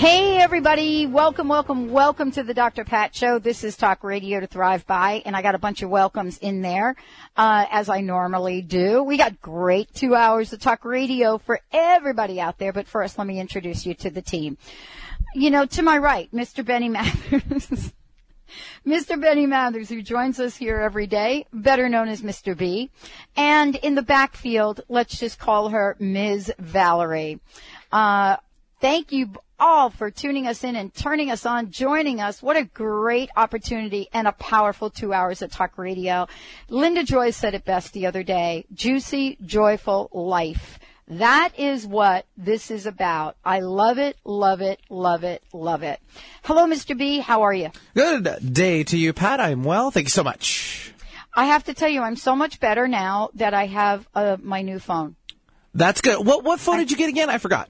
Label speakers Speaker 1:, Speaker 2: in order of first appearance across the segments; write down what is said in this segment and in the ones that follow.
Speaker 1: Hey everybody, welcome, welcome, welcome to the Dr. Pat Show. This is Talk Radio to Thrive By, and I got a bunch of welcomes in there, uh, as I normally do. We got great two hours of talk radio for everybody out there, but first let me introduce you to the team. You know, to my right, Mr. Benny Mathers. Mr. Benny Mathers, who joins us here every day, better known as Mr. B. And in the backfield, let's just call her Ms. Valerie. Uh, thank you all for tuning us in and turning us on, joining us. What a great opportunity and a powerful two hours of talk radio. Linda Joy said it best the other day. Juicy, joyful life. That is what this is about. I love it, love it, love it, love it. Hello, Mr. B. How are you?
Speaker 2: Good day to you, Pat. I'm well. Thank you so much.
Speaker 1: I have to tell you, I'm so much better now that I have uh, my new phone.
Speaker 2: That's good. What what phone did you get again? I forgot.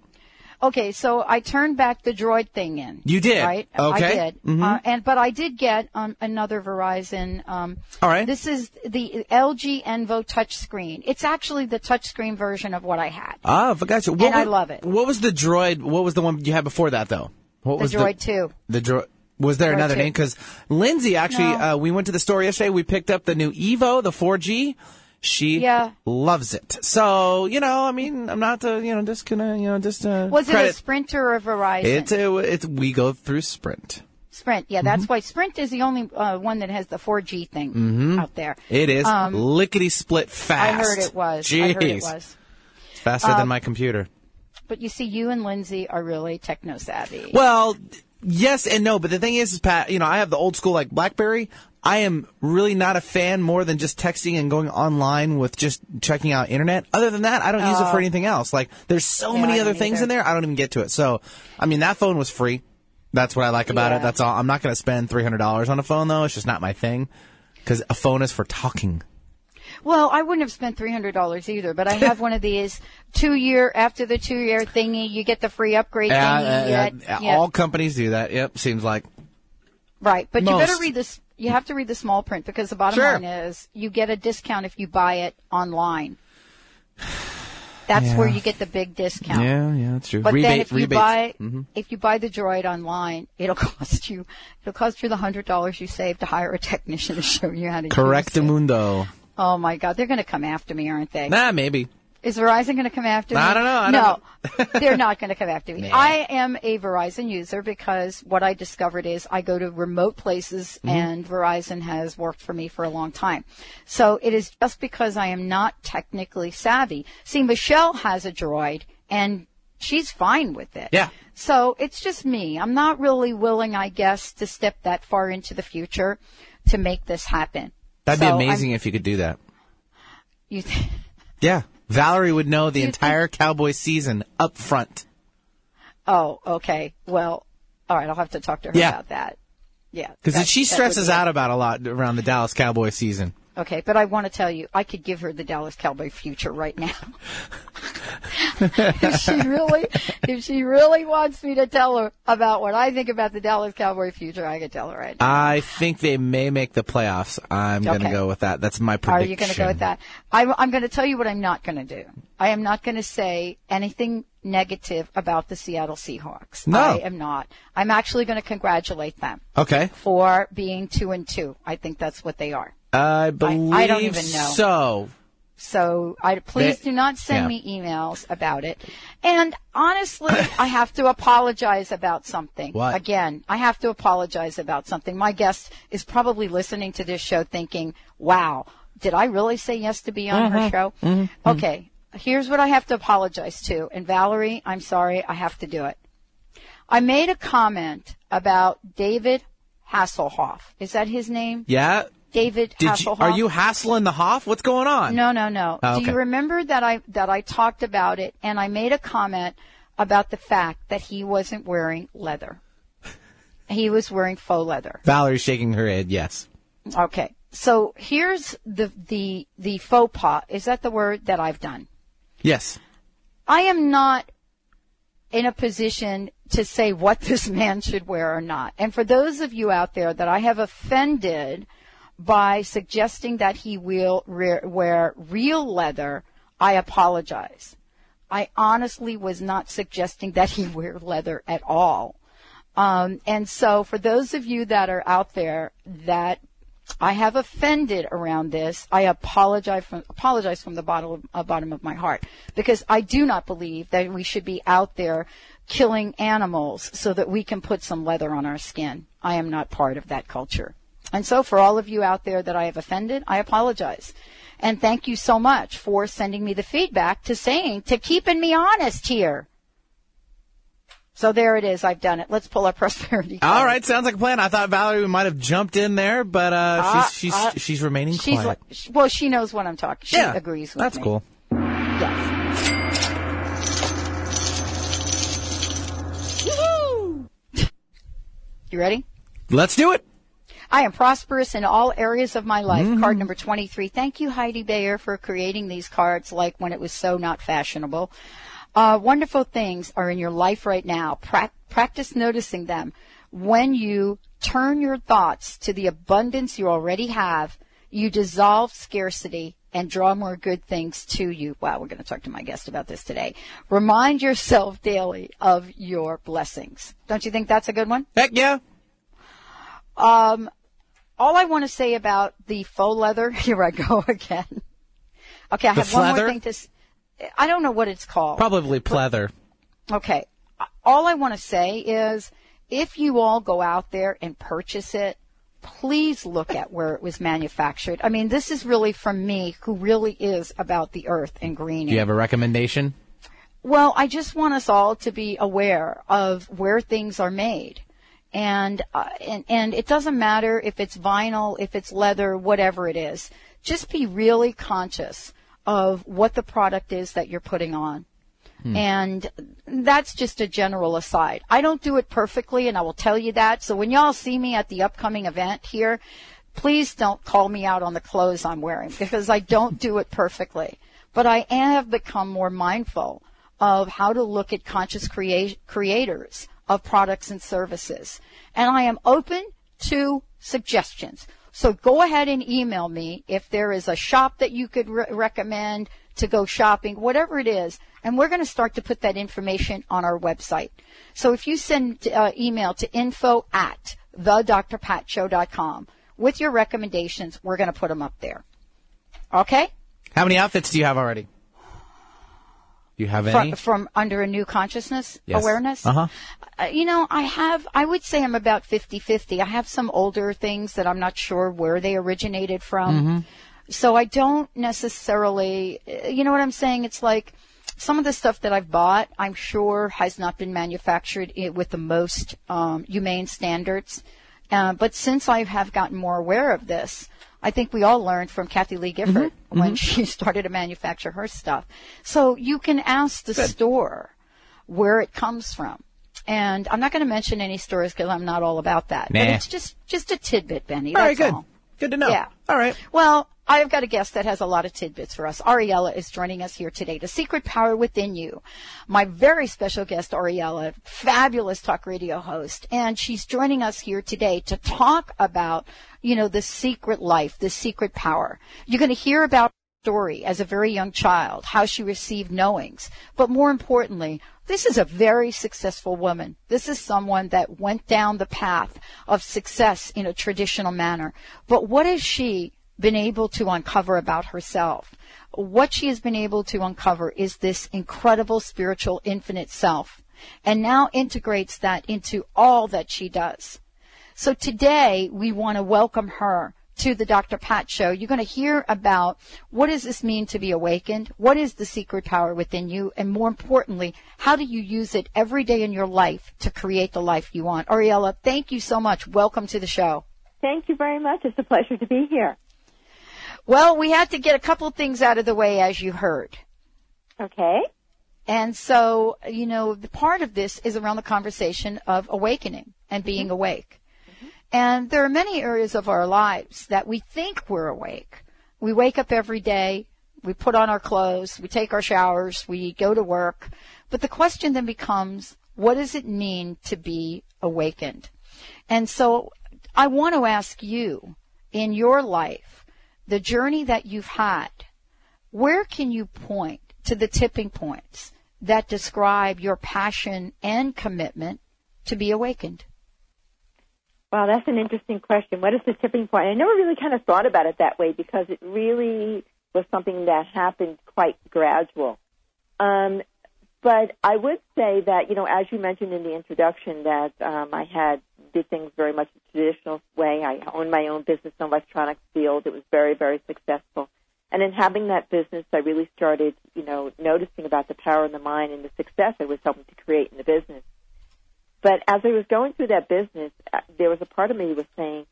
Speaker 1: Okay, so I turned back the Droid thing in.
Speaker 2: You did,
Speaker 1: right?
Speaker 2: Okay.
Speaker 1: I did,
Speaker 2: Mhm.
Speaker 1: uh, and but I did get um, another Verizon. Um,
Speaker 2: All right.
Speaker 1: This is the LG Envo touchscreen. It's actually the touchscreen version of what I had.
Speaker 2: Ah, I got you. What
Speaker 1: And I love it.
Speaker 2: What was the droid? What was the one you had before that though? What was
Speaker 1: The
Speaker 2: was
Speaker 1: Droid Two.
Speaker 2: The droid. Was there
Speaker 1: Droid
Speaker 2: another
Speaker 1: 2.
Speaker 2: name? Because Lindsay actually,
Speaker 1: No.
Speaker 2: uh, we went to the store yesterday. We picked up the new Evo, the 4G. She
Speaker 1: Yeah.
Speaker 2: loves it. So you know, I mean, I'm not, uh, you know, just gonna, you know, just uh,
Speaker 1: Was it a
Speaker 2: credit.
Speaker 1: Sprint or a Verizon?
Speaker 2: It's a, it's we go through Sprint.
Speaker 1: Sprint. Yeah, that's why Sprint is the only uh, one that has the 4G thing out there.
Speaker 2: It is
Speaker 1: Um,
Speaker 2: lickety split fast.
Speaker 1: I heard it was.
Speaker 2: Jeez.
Speaker 1: I heard it was.
Speaker 2: It's faster
Speaker 1: Um,
Speaker 2: than my computer.
Speaker 1: But you see, you and Lindsay are really techno savvy.
Speaker 2: Well, yes and no, but the thing is, is Pat, you know, I have the old school like BlackBerry. I am really not a fan more than just texting and going online with just checking out internet. Other than that, I don't use it for anything else. Like, there's so
Speaker 1: Oh.
Speaker 2: Many other things
Speaker 1: either.
Speaker 2: in there, I don't even get to it. So, I mean, that phone was free. That's what I like about
Speaker 1: Yeah.
Speaker 2: it. That's all. I'm not going to spend $300 on a phone though. It's just not my thing. Cause a phone is for talking.
Speaker 1: Well, I wouldn't have spent three hundred dollars either, but I have one of these two year after the two year thingy, you get the free upgrade
Speaker 2: Yeah,
Speaker 1: thingy.
Speaker 2: uh,
Speaker 1: yeah, yeah.
Speaker 2: All companies do that. Yep. Seems like.
Speaker 1: right, but you better read this. You have to read the small print because the bottom
Speaker 2: Sure.
Speaker 1: line is you get a discount if you buy it online. That's where you get the big discount.
Speaker 2: Yeah, yeah, that's true.
Speaker 1: But
Speaker 2: Rebate,
Speaker 1: then if you
Speaker 2: rebates.
Speaker 1: buy
Speaker 2: Mhm.
Speaker 1: if you buy the Droid online, it'll cost you it'll cost you the hundred dollars you save to hire a technician to show you how to use it.
Speaker 2: Correctamundo.
Speaker 1: Oh my God, they're going to come after me, aren't they?
Speaker 2: Nah, maybe.
Speaker 1: Is Verizon going to come after me?
Speaker 2: I don't know. I
Speaker 1: no,
Speaker 2: don't
Speaker 1: they're not going to come after me.
Speaker 2: Nah.
Speaker 1: I am a Verizon user because what I discovered is I go to remote places
Speaker 2: Mm-hmm.
Speaker 1: and Verizon has worked for me for a long time. So it is just because I am not technically savvy. See, Michelle has a droid and she's fine with it.
Speaker 2: Yeah.
Speaker 1: So it's just me. I'm not really willing, I guess, to step that far into the future to make this happen.
Speaker 2: That'd
Speaker 1: So
Speaker 2: be
Speaker 1: I'm-
Speaker 2: amazing if you could do that.
Speaker 1: You
Speaker 2: Yeah. Valerie would know the entire Cowboy season up front.
Speaker 1: Oh, okay. Well, all right. I'll have to talk to her
Speaker 2: Yeah.
Speaker 1: about that. Yeah.
Speaker 2: Because she stresses out about a lot around the Dallas Cowboy season.
Speaker 1: Okay, but I want to tell you, I could give her the Dallas Cowboy future right now. if she really, if she really wants me to tell her about what I think about the Dallas Cowboy future, I could tell her right now.
Speaker 2: I think they may make the playoffs. I'm going to go with that. That's my prediction.
Speaker 1: Are you going to go with that? I'm, I'm going to tell you what I'm not going to do. I am not going to say anything negative about the Seattle Seahawks.
Speaker 2: No.
Speaker 1: I am not. I'm actually going to congratulate them
Speaker 2: Okay.
Speaker 1: for being two and two. I think that's what they are.
Speaker 2: I believe
Speaker 1: I don't even know.
Speaker 2: so.
Speaker 1: So I please do not send
Speaker 2: yeah.
Speaker 1: me emails about it. And honestly, I have to apologize about something.
Speaker 2: What?
Speaker 1: Again, I have to apologize about something. My guest is probably listening to this show thinking, "Wow, did I really say yes to be on
Speaker 2: Mm-hmm.
Speaker 1: her show?" Okay. here's what I have to apologize to. And Valerie, I'm sorry, I have to do it. I made a comment about David Hasselhoff. Is that his name?
Speaker 2: Yeah.
Speaker 1: David
Speaker 2: Did you,
Speaker 1: Hasselhoff.
Speaker 2: are you hassling the Hoff? What's going on?
Speaker 1: No, no, no.
Speaker 2: Oh,
Speaker 1: Do you remember that I that I talked about it and I made a comment about the fact that he wasn't wearing leather. he was wearing faux leather.
Speaker 2: Valerie's shaking her head. Yes.
Speaker 1: Okay. So here's the the the faux pas. Is that the word that I've done?
Speaker 2: Yes.
Speaker 1: I am not in a position to say what this man should wear or not. And for those of you out there that I have offended by suggesting that he will re- wear real leather, I apologize. I honestly was not suggesting that he wear leather at all. Um, and so for those of you that are out there that I have offended around this. I apologize from apologize from the bottom of, uh, bottom of my heart because I do not believe that we should be out there killing animals so that we can put some leather on our skin. I am not part of that culture. And so for all of you out there that I have offended, I apologize. And thank you so much for sending me the feedback to saying to keeping me honest here. So there it is. I've done it. Let's pull our prosperity.
Speaker 2: All
Speaker 1: card.
Speaker 2: right, sounds like a plan. I thought Valerie might have jumped in there, but uh,
Speaker 1: Uh,
Speaker 2: she's she's
Speaker 1: uh,
Speaker 2: she's remaining
Speaker 1: She's
Speaker 2: quiet.
Speaker 1: like, well, she knows what I'm talking. She
Speaker 2: yeah,
Speaker 1: agrees with
Speaker 2: That's
Speaker 1: me.
Speaker 2: cool.
Speaker 1: Yes. You ready?
Speaker 2: Let's do it.
Speaker 1: I am prosperous in all areas of my life. Card number 23. Thank you, Heidi Bayer, for creating these cards like when it was so not fashionable. Uh, wonderful things are in your life right now. Prac practice noticing them. When you turn your thoughts to the abundance you already have, you dissolve scarcity and draw more good things to you. Wow, we're going to talk to my guest about this today. Remind yourself daily of your blessings. Don't you think that's a good one?
Speaker 2: Heck yeah.
Speaker 1: Um, all I want to say about the faux leather, here I go again. Okay, I
Speaker 2: The
Speaker 1: have one more thing to, I don't know what it's called.
Speaker 2: Probably pleather.
Speaker 1: Okay, all I want to say is, if you all go out there and purchase it, please look at where it was manufactured. I mean, this is really from me, who really is about the earth and greening.
Speaker 2: Do you have a recommendation?
Speaker 1: Well, I just want us all to be aware of where things are made. And, uh, and, and it doesn't matter if it's vinyl, if it's leather, whatever it is. Just be really conscious of what the product is that you're putting on. And that's just a general aside. I don't do it perfectly and I will tell you that. So when y'all see me at the upcoming event here, please don't call me out on the clothes I'm wearing because I don't do it perfectly. But I have become more mindful of how to look at conscious crea- creators of products and services. And I am open to suggestions. So go ahead and email me if there is a shop that you could re- recommend to go shopping, whatever it is. And we're going to start to put that information on our website. So if you send uh, email to info at thedrpatshow.com with your recommendations, we're going to put them up there. Okay?
Speaker 2: How many outfits do you have already? Do you have
Speaker 1: From,
Speaker 2: any?
Speaker 1: from under a new consciousness
Speaker 2: Yes.
Speaker 1: awareness?
Speaker 2: Uh-huh.
Speaker 1: Uh, you know, I have, I would say I'm about 50-50. I have some older things that I'm not sure where they originated from.
Speaker 2: Mm-hmm.
Speaker 1: So I don't necessarily, uh, you know what I'm saying? It's like some of the stuff that I've bought, I'm sure has not been manufactured with the most um, humane standards. Uh, but since I have gotten more aware of this, I think we all learned from Kathie Lee mm-hmm. Gifford mm-hmm. when she started to manufacture her stuff. So you can ask the store where it comes from. And I'm not going to mention any stores because I'm not all about that. But it's just just a tidbit, Benny.
Speaker 2: all right,
Speaker 1: That's
Speaker 2: good.
Speaker 1: all.
Speaker 2: Good to know.
Speaker 1: Yeah.
Speaker 2: All right.
Speaker 1: Well, I've got a guest that has a lot of tidbits for us. Auriella is joining us here today. The secret power within you. My very special guest, Auriella, fabulous talk radio host, and she's joining us here today to talk about, you know, the secret life, the secret power. You're going to hear about her story as a very young child, how she received knowings, but more importantly, this is a very successful woman. This is someone that went down the path of success in a traditional manner. But what has she been able to uncover about herself? What she has been able to uncover is this incredible spiritual infinite self and now integrates that into all that she does. So today we want to welcome her to the Dr. Pat Show, you're going to hear about what does this mean to be awakened? What is the secret power within you? And more importantly, how do you use it every day in your life to create the life you want? Auriella, thank you so much. Welcome to the show.
Speaker 3: Thank you very much. It's a pleasure to be here.
Speaker 1: Well, we had to get a couple things out of the way as you heard.
Speaker 3: Okay.
Speaker 1: And so, you know, the part of this is around the conversation of awakening and being mm-hmm. awake. And there are many areas of our lives that we think we're awake. We wake up every day, we put on our clothes, we take our showers, we go to work. But the question then becomes, what does it mean to be awakened? And so I want to ask you, in your life, the journey that you've had, where can you point to the tipping points that describe your passion and commitment to be awakened?
Speaker 3: Well, that's an interesting question. What is the tipping point? I never really kind of thought about it that way because it really was something that happened quite gradual. Um, but I would say that, you know, as you mentioned in the introduction, that um, I had did things very much the traditional way. I owned my own business in the electronics field. It was very, very successful. And in having that business, I really started, you know, noticing about the power in the mind and the success I was helping to create in the business. But as I was going through that business, uh, there was a part of me was saying,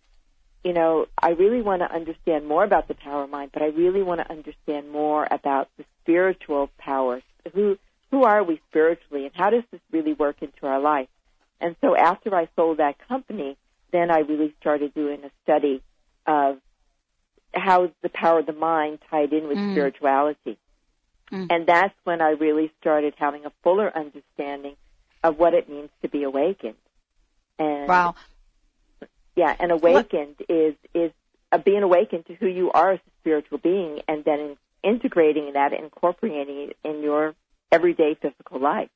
Speaker 3: you know, I really want to understand more about the power of mind, but I really want to understand more about the spiritual powers. Who who are we spiritually, and how does this really work into our life? And so after I sold that company, then I really started doing a study of how the power of the mind tied in with mm. spirituality. Mm. And that's when I really started having a fuller understanding of what it means to be awakened. And
Speaker 1: wow.
Speaker 3: Yeah, and awakened what? is is uh, being awakened to who you are as a spiritual being, and then in, integrating that, incorporating it in your everyday physical life.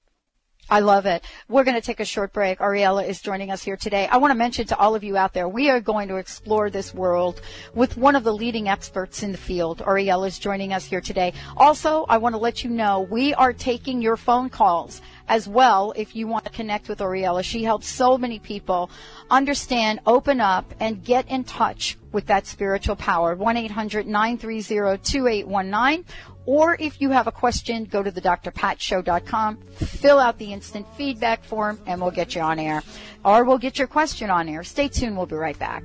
Speaker 1: I love it. We're going to take a short break. Auriella is joining us here today. I want to mention to all of you out there, we are going to explore this world with one of the leading experts in the field. Auriella is joining us here today. Also, I want to let you know we are taking your phone calls as well if you want to connect with Auriella. She helps so many people understand, open up, and get in touch with that spiritual power. 1-800-930-2819 or if you have a question, go to the drpatshow.com, fill out the instant feedback form, and we'll get you on air. Or we'll get your question on air. Stay tuned. We'll be right back.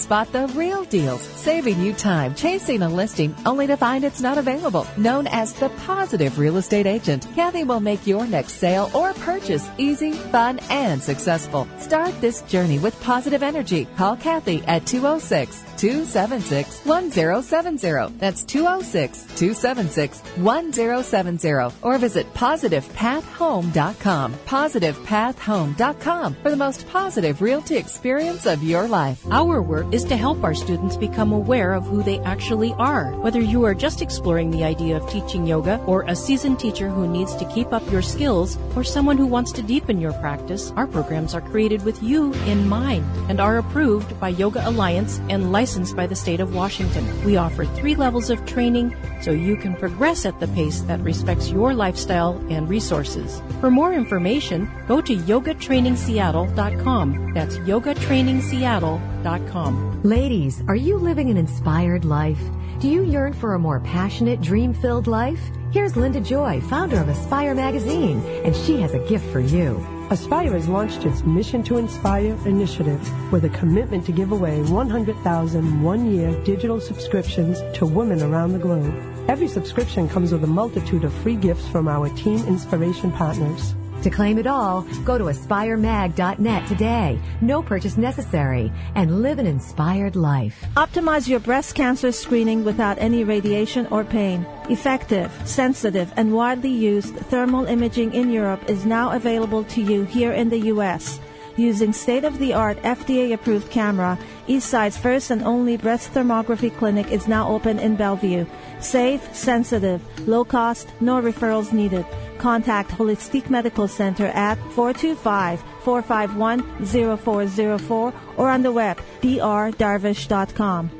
Speaker 4: spot the real deals, saving you time chasing a listing only to find it's not available. Known as the positive real estate agent, Kathy will make your next sale or purchase easy, fun, and successful. Start this journey with positive energy. Call Kathy at 206 276 1070. That's 206 276 1070. Or visit positivepathhome.com. Positivepathhome.com for the most positive realty experience of your life.
Speaker 5: Our work is to help our students become aware of who they actually are. Whether you are just exploring the idea of teaching yoga, or a seasoned teacher who needs to keep up your skills, or someone who wants to deepen your practice, our programs are created with you in mind and are approved by Yoga Alliance and licensed by the state of Washington. We offer three levels of training so you can progress at the pace that respects your lifestyle and resources. For more information, go to yogatrainingseattle.com. That's yogatrainingseattle.com.
Speaker 4: Ladies, are you living an inspired life? Do you yearn for a more passionate, dream filled life? Here's Linda Joy, founder of Aspire Magazine, and she has a gift for you.
Speaker 6: Aspire has launched its Mission to Inspire initiative with a commitment to give away 100,000 one year digital subscriptions to women around the globe. Every subscription comes with a multitude of free gifts from our team inspiration partners.
Speaker 4: To claim it all, go to aspiremag.net today. No purchase necessary and live an inspired life.
Speaker 7: Optimize your breast cancer screening without any radiation or pain. Effective, sensitive, and widely used thermal imaging in Europe is now available to you here in the U.S. using state-of-the-art FDA-approved camera, Eastside's first and only breast thermography clinic is now open in Bellevue. Safe, sensitive, low cost, no referrals needed. Contact Holistic Medical Center at 425-451-0404 or on the web drdarvish.com.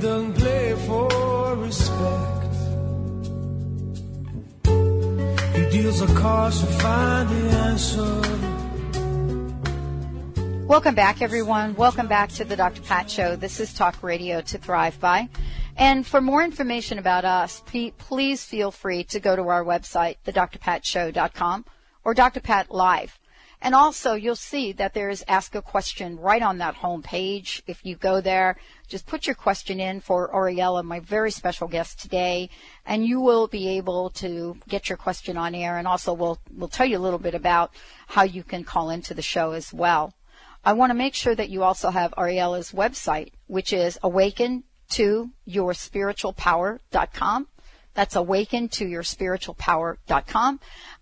Speaker 8: Doesn't play for respect. He deals a cards to find the answer.
Speaker 1: Welcome back, everyone. Welcome back to the Dr. Pat Show. This is Talk Radio to Thrive By. And for more information about us, please feel free to go to our website, thedrpatshow.com or Dr. Pat Live. And also, you'll see that there's Ask a Question right on that home page. If you go there, just put your question in for Auriella, my very special guest today, and you will be able to get your question on air. And also, we'll, we'll tell you a little bit about how you can call into the show as well. I want to make sure that you also have Auriella's website, which is awaken to your. That's awaken to your.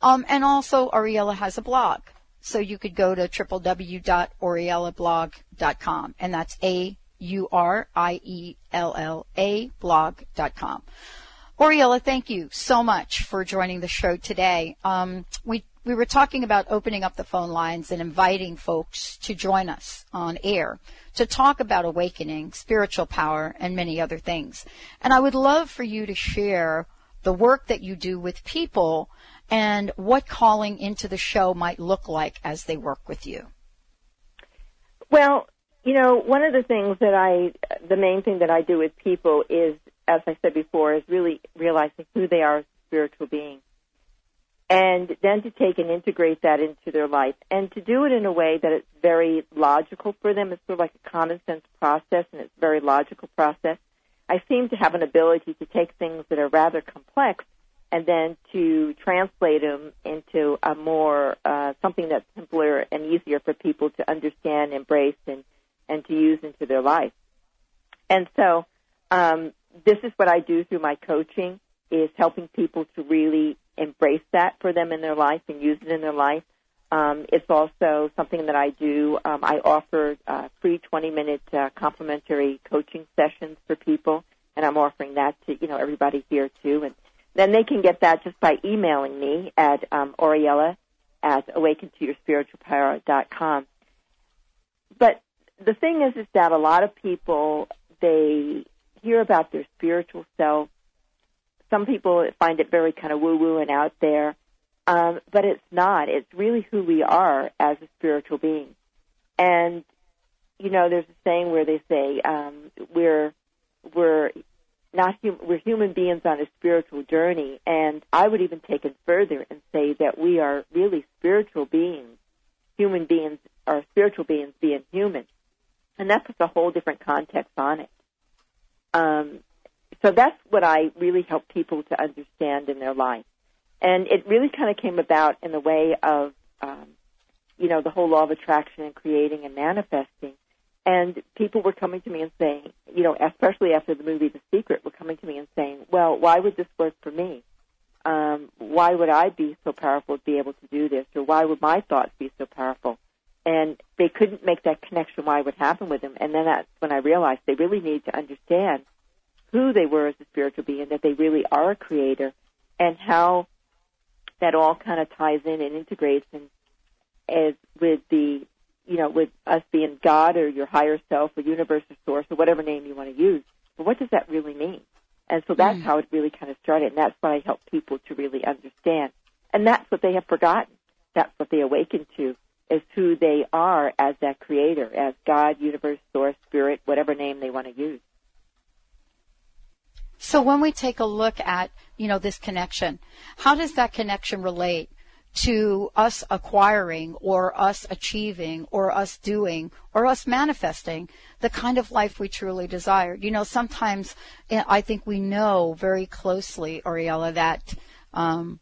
Speaker 1: Um, and also Auriella has a blog. So you could go to www.auriellablog.com and that's A U R I E L L A blog.com. Auriella, thank you so much for joining the show today. Um, we we were talking about opening up the phone lines and inviting folks to join us on air to talk about awakening, spiritual power, and many other things. And I would love for you to share the work that you do with people and what calling into the show might look like as they work with you.
Speaker 3: Well, you know, one of the things that I, the main thing that I do with people is, as I said before, is really realizing who they are as a spiritual beings and then to take and integrate that into their life and to do it in a way that it's very logical for them. It's sort of like a common sense process and it's a very logical process. I seem to have an ability to take things that are rather complex and then to translate them into a more uh, something that's simpler and easier for people to understand, embrace, and and to use into their life. And so, um, this is what I do through my coaching: is helping people to really embrace that for them in their life and use it in their life. Um, it's also something that I do. Um, I offer uh, free 20-minute uh, complimentary coaching sessions for people, and I'm offering that to you know everybody here too. And then they can get that just by emailing me at um, Auriella at awakentoyourspiritualpower.com. But the thing is, is that a lot of people they hear about their spiritual self some people find it very kind of woo woo and out there, um, but it's not. It's really who we are as a spiritual being. And you know, there's a saying where they say um, we're we're not hum- we're human beings on a spiritual journey, and I would even take it further and say that we are really spiritual beings. Human beings are spiritual beings being human, and that puts a whole different context on it. Um, so that's what I really help people to understand in their life. And it really kind of came about in the way of, um, you know, the whole law of attraction and creating and manifesting. And people were coming to me and saying, you know, especially after the movie The Secret, were coming to me and saying, well, why would this work for me? Um, why would I be so powerful to be able to do this? Or why would my thoughts be so powerful? And they couldn't make that connection why it would happen with them. And then that's when I realized they really need to understand who they were as a spiritual being, that they really are a creator, and how that all kind of ties in and integrates and as with the you know with us being God or your higher self or universe or source or whatever name you want to use. But what does that really mean? And so that's mm. how it really kind of started, and that's what I help people to really understand. And that's what they have forgotten. That's what they awaken to is who they are as that creator, as God, universe, source, spirit, whatever name they want to use.
Speaker 1: So when we take a look at, you know, this connection, how does that connection relate to us acquiring or us achieving or us doing or us manifesting the kind of life we truly desire. You know, sometimes eh, I think we know very closely, Auriella, that um,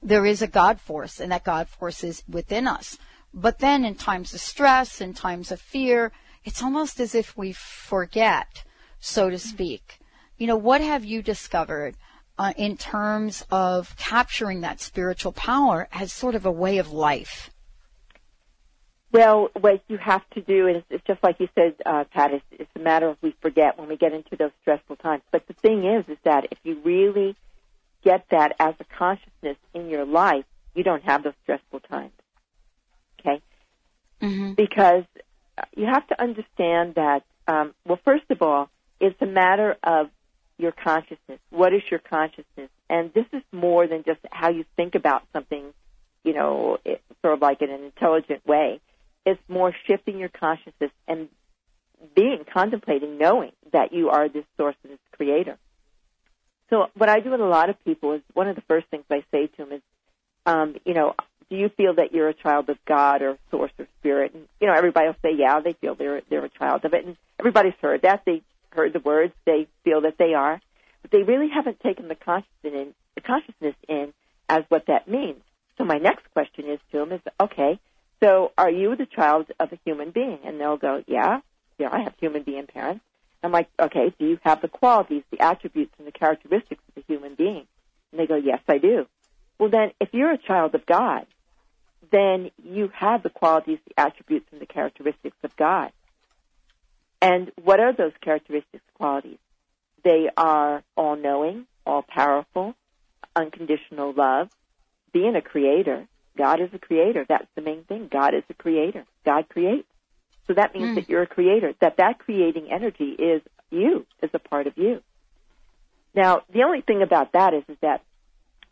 Speaker 1: there is a God force and that God force is within us. But then in times of stress, in times of fear, it's almost as if we forget, so to speak. You know, what have you discovered uh, in terms of capturing that spiritual power as sort of a way of life?
Speaker 3: Well, what you have to do is it's just like you said, uh, Pat. It's, it's a matter of we forget when we get into those stressful times. But the thing is, is that if you really get that as a consciousness in your life, you don't have those stressful times. Okay,
Speaker 1: mm-hmm.
Speaker 3: because you have to understand that. Um, well, first of all, it's a matter of your consciousness. What is your consciousness? And this is more than just how you think about something, you know, it, sort of like in an intelligent way. It's more shifting your consciousness and being, contemplating, knowing that you are this source and this creator. So what I do with a lot of people is one of the first things I say to them is, um, you know, do you feel that you're a child of God or source or spirit? And you know, everybody will say, yeah, they feel they're they're a child of it, and everybody's heard that. They heard the words, they feel that they are, but they really haven't taken the consciousness in, the consciousness in as what that means. So my next question is to them is, okay, so are you the child of a human being? And they'll go, yeah, yeah, I have human being parents. I'm like, okay, do you have the qualities, the attributes, and the characteristics of a human being? And they go, yes, I do. Well, then, if you're a child of God, then you have the qualities, the attributes, and the characteristics of God. And what are those characteristics, qualities? They are all knowing, all powerful, unconditional love, being a creator. God is a creator. That's the main thing. God is a creator. God creates. So that means mm. that you're a creator, that that creating energy is you, is a part of you. Now, the only thing about that is, is that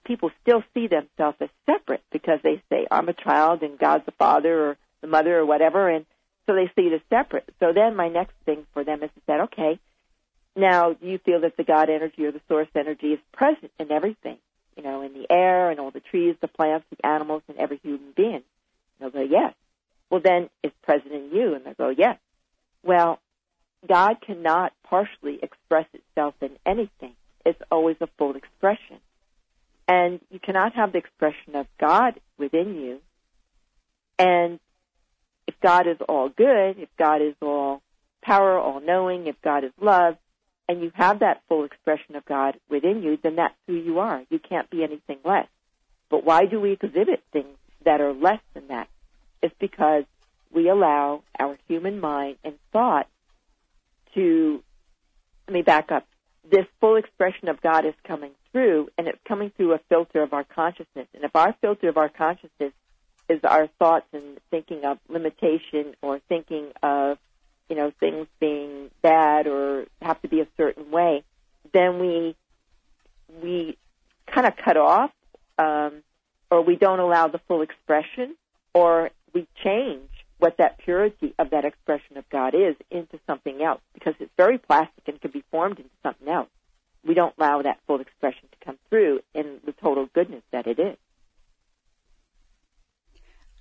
Speaker 3: people still see themselves as separate because they say, I'm a child and God's the father or the mother or whatever, and so they see it as separate. So then my next thing for them is that, okay, now do you feel that the God energy or the source energy is present in everything? You know, in the air and all the trees, the plants, the animals, and every human being. And they'll go, yes. Well, then it's present in you. And they'll go, yes. Well, God cannot partially express itself in anything. It's always a full expression. And you cannot have the expression of God within you and God is all good, if God is all power, all knowing, if God is love, and you have that full expression of God within you, then that's who you are. You can't be anything less. But why do we exhibit things that are less than that? It's because we allow our human mind and thought to, let me back up. This full expression of God is coming through, and it's coming through a filter of our consciousness. And if our filter of our consciousness is our thoughts and thinking of limitation or thinking of you know things being bad or have to be a certain way, then we we kind of cut off um, or we don't allow the full expression or we change what that purity of that expression of God is into something else because it's very plastic and can be formed into something else. We don't allow that full expression to come through in the total goodness that it is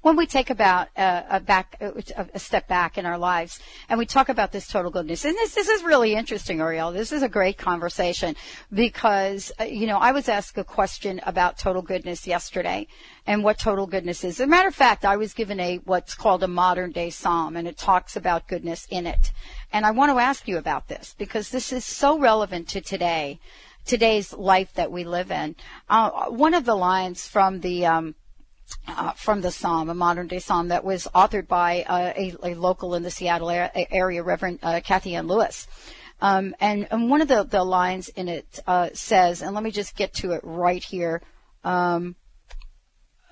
Speaker 1: when we take about uh, a back a step back in our lives and we talk about this total goodness and this this is really interesting Ariel. This is a great conversation because uh, you know I was asked a question about total goodness yesterday and what total goodness is. As a matter of fact I was given a what's called a modern day psalm and it talks about goodness in it. And I want to ask you about this because this is so relevant to today today's life that we live in. Uh, one of the lines from the um, uh, from the psalm, a modern day psalm that was authored by uh, a, a, local in the Seattle area, Reverend uh, Kathy Ann Lewis. Um, and, and, one of the, the lines in it uh, says, and let me just get to it right here. Um,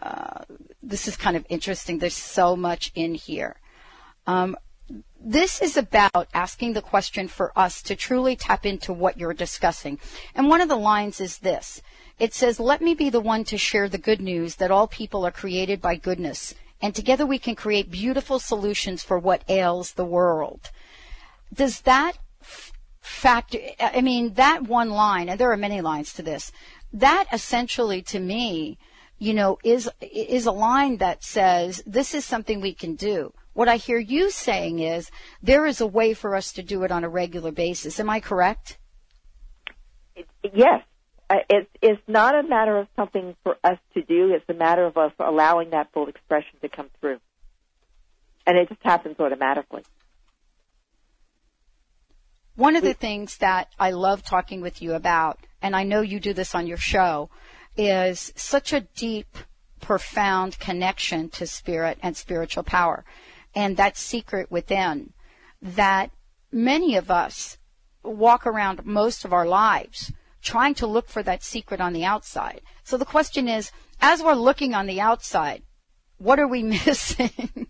Speaker 1: uh, this is kind of interesting. There's so much in here. Um, this is about asking the question for us to truly tap into what you're discussing. And one of the lines is this. It says, let me be the one to share the good news that all people are created by goodness, and together we can create beautiful solutions for what ails the world. Does that factor, I mean, that one line, and there are many lines to this, that essentially to me you know, is, is a line that says, this is something we can do. What I hear you saying is, there is a way for us to do it on a regular basis. Am I correct?
Speaker 3: Yes. Uh, it's, it's not a matter of something for us to do. It's a matter of us allowing that full expression to come through. And it just happens automatically.
Speaker 1: One of the things that I love talking with you about, and I know you do this on your show, is such a deep, profound connection to spirit and spiritual power and that secret within that many of us walk around most of our lives trying to look for that secret on the outside. So the question is, as we're looking on the outside, what are we missing?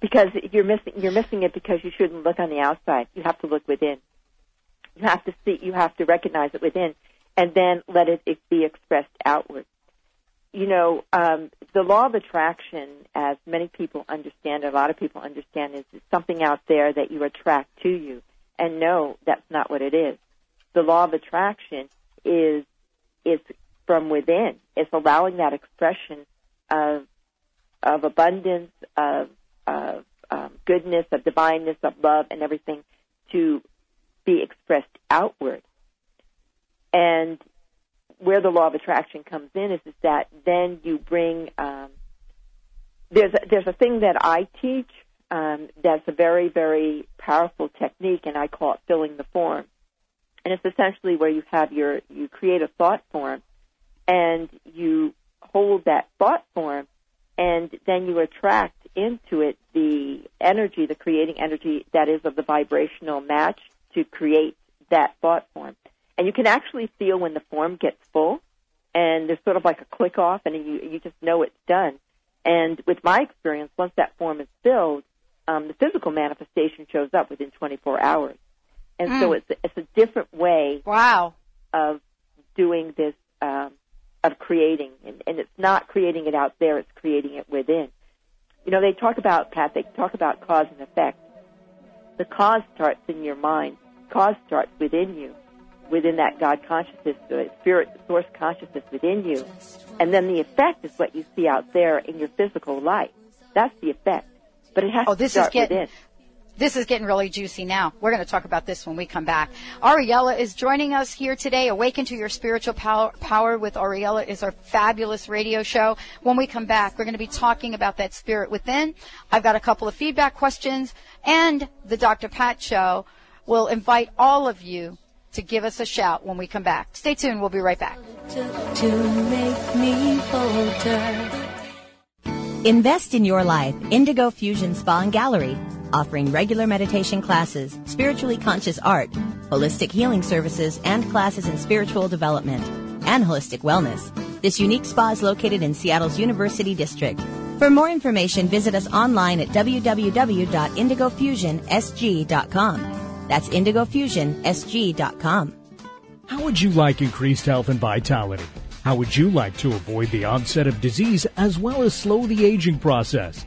Speaker 3: because you're missing you're missing it because you shouldn't look on the outside. You have to look within. You have to see you have to recognize it within and then let it, be expressed outward. You know, um, the law of attraction, as many people understand, a lot of people understand, is something out there that you attract to you. And no, that's not what it is. The law of attraction is is from within. It's allowing that expression of of abundance, of of um, goodness, of divineness, of love, and everything to be expressed outward. And where the law of attraction comes in is, is that then you bring um, there's a, there's a thing that I teach um, that's a very very powerful technique, and I call it filling the form. And it's essentially where you have your you create a thought form, and you hold that thought form, and then you attract into it the energy, the creating energy that is of the vibrational match to create that thought form. And you can actually feel when the form gets full, and there's sort of like a click off, and you you just know it's done. And with my experience, once that form is filled, um, the physical manifestation shows up within 24 hours. And mm. so it's it's a different way.
Speaker 1: Wow.
Speaker 3: Of doing this, um, of creating, and, and it's not creating it out there; it's creating it within. You know, they talk about Pat. They talk about cause and effect. The cause starts in your mind. Cause starts within you, within that God consciousness, the spirit source consciousness within you, and then the effect is what you see out there in your physical life. That's the effect. But it has
Speaker 1: oh,
Speaker 3: to
Speaker 1: this
Speaker 3: start
Speaker 1: is getting,
Speaker 3: within.
Speaker 1: This is getting really juicy now. We're going to talk about this when we come back. Auriella is joining us here today. Awaken to Your Spiritual Power, power with Auriella is our fabulous radio show. When we come back, we're going to be talking about that spirit within. I've got a couple of feedback questions and the Dr. Pat show will invite all of you to give us a shout when we come back. Stay tuned. We'll be right back.
Speaker 9: Invest in your life. Indigo Fusion Spa and Gallery offering regular meditation classes, spiritually conscious art, holistic healing services, and classes in spiritual development and holistic wellness. This unique spa is located in Seattle's University District. For more information, visit us online at www.indigofusionsg.com. That's indigofusionsg.com.
Speaker 10: How would you like increased health and vitality? How would you like to avoid the onset of disease as well as slow the aging process?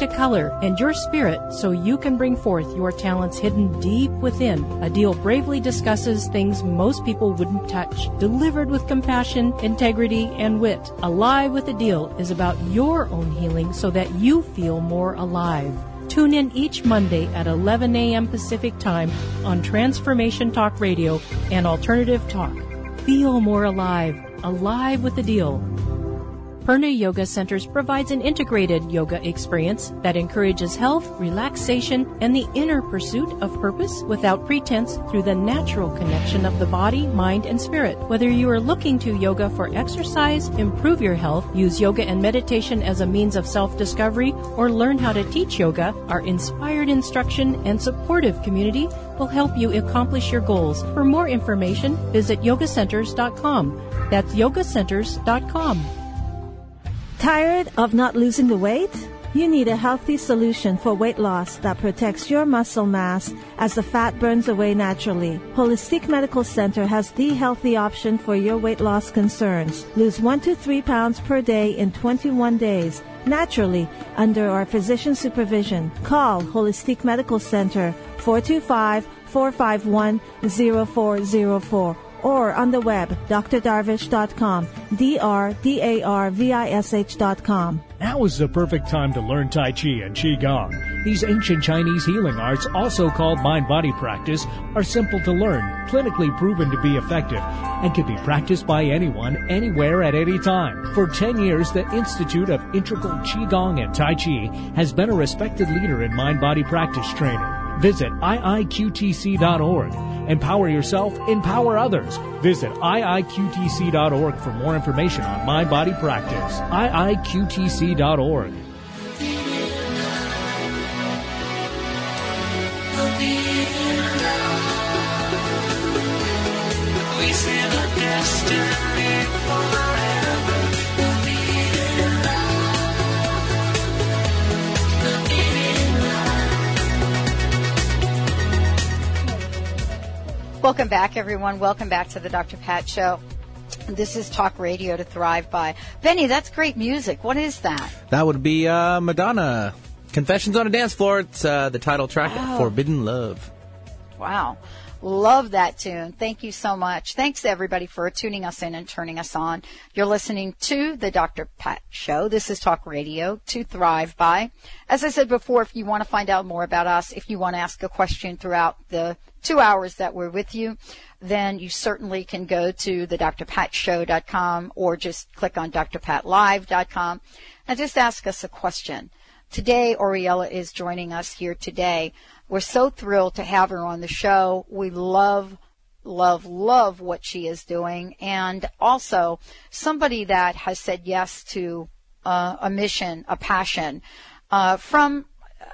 Speaker 5: to color and your spirit so you can bring forth your talents hidden deep within. Adil bravely discusses things most people wouldn't touch, delivered with compassion, integrity, and wit. Alive with Adil is about your own healing so that you feel more alive. Tune in each Monday at 11 a.m. Pacific Time on Transformation Talk Radio and Alternative Talk. Feel more alive. Alive with Adil Purna Yoga Centers provides an integrated yoga experience that encourages health, relaxation, and the inner pursuit of purpose without pretense through the natural connection of the body, mind, and spirit. Whether you are looking to yoga for exercise, improve your health, use yoga and meditation as a means of self-discovery, or learn how to teach yoga, our inspired instruction and supportive community will help you accomplish your goals. For more information, visit yogacenters.com. That's yogacenters.com.
Speaker 7: Tired of not losing the weight? You need a healthy solution for weight loss that protects your muscle mass as the fat burns away naturally. Holistic Medical Center has the healthy option for your weight loss concerns. Lose 1 to 3 pounds per day in 21 days naturally under our physician supervision. Call Holistic Medical Center 425 451 0404 or on the web, drdarvish.com, D-R-D-A-R-V-I-S-H.com.
Speaker 10: Now is the perfect time to learn Tai Chi and Qi Gong. These ancient Chinese healing arts, also called mind-body practice, are simple to learn, clinically proven to be effective, and can be practiced by anyone, anywhere, at any time. For 10 years, the Institute of Integral Qigong and Tai Chi has been a respected leader in mind-body practice training. Visit iiqtc.org. Empower yourself, empower others. Visit iiqtc.org for more information on mind body practice. iiqtc.org.
Speaker 8: We see the destiny forever.
Speaker 1: Welcome back, everyone. Welcome back to the Dr. Pat Show. This is Talk Radio to Thrive by. Benny, that's great music. What is that?
Speaker 2: That would be uh, Madonna. Confessions on a Dance Floor. It's uh, the title track,
Speaker 1: Oh.
Speaker 2: Forbidden Love.
Speaker 1: Wow. Love that tune. Thank you so much. Thanks everybody for tuning us in and turning us on. You're listening to the Dr. Pat Show. This is Talk Radio to Thrive By. As I said before, if you want to find out more about us, if you want to ask a question throughout the two hours that we're with you, then you certainly can go to the drpatshow.com or just click on drpatlive.com and just ask us a question. Today, Auriella is joining us here today. We're so thrilled to have her on the show. We love, love, love what she is doing and also somebody that has said yes to uh, a mission, a passion, uh, from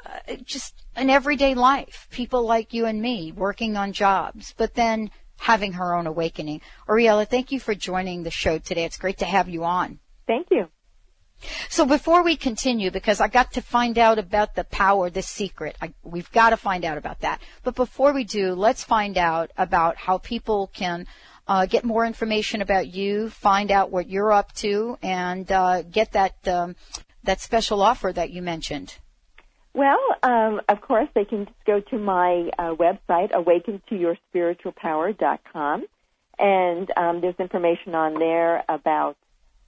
Speaker 1: uh, just an everyday life. People like you and me working on jobs, but then having her own awakening. Auriella, thank you for joining the show today. It's great to have you on.
Speaker 3: Thank you.
Speaker 1: So before we continue, because I got to find out about the power, the secret, I, we've got to find out about that. But before we do, let's find out about how people can uh, get more information about you, find out what you're up to, and uh, get that um, that special offer that you mentioned.
Speaker 3: Well, um, of course, they can just go to my uh, website, awakentoyourspiritualpower.com, and um, there's information on there about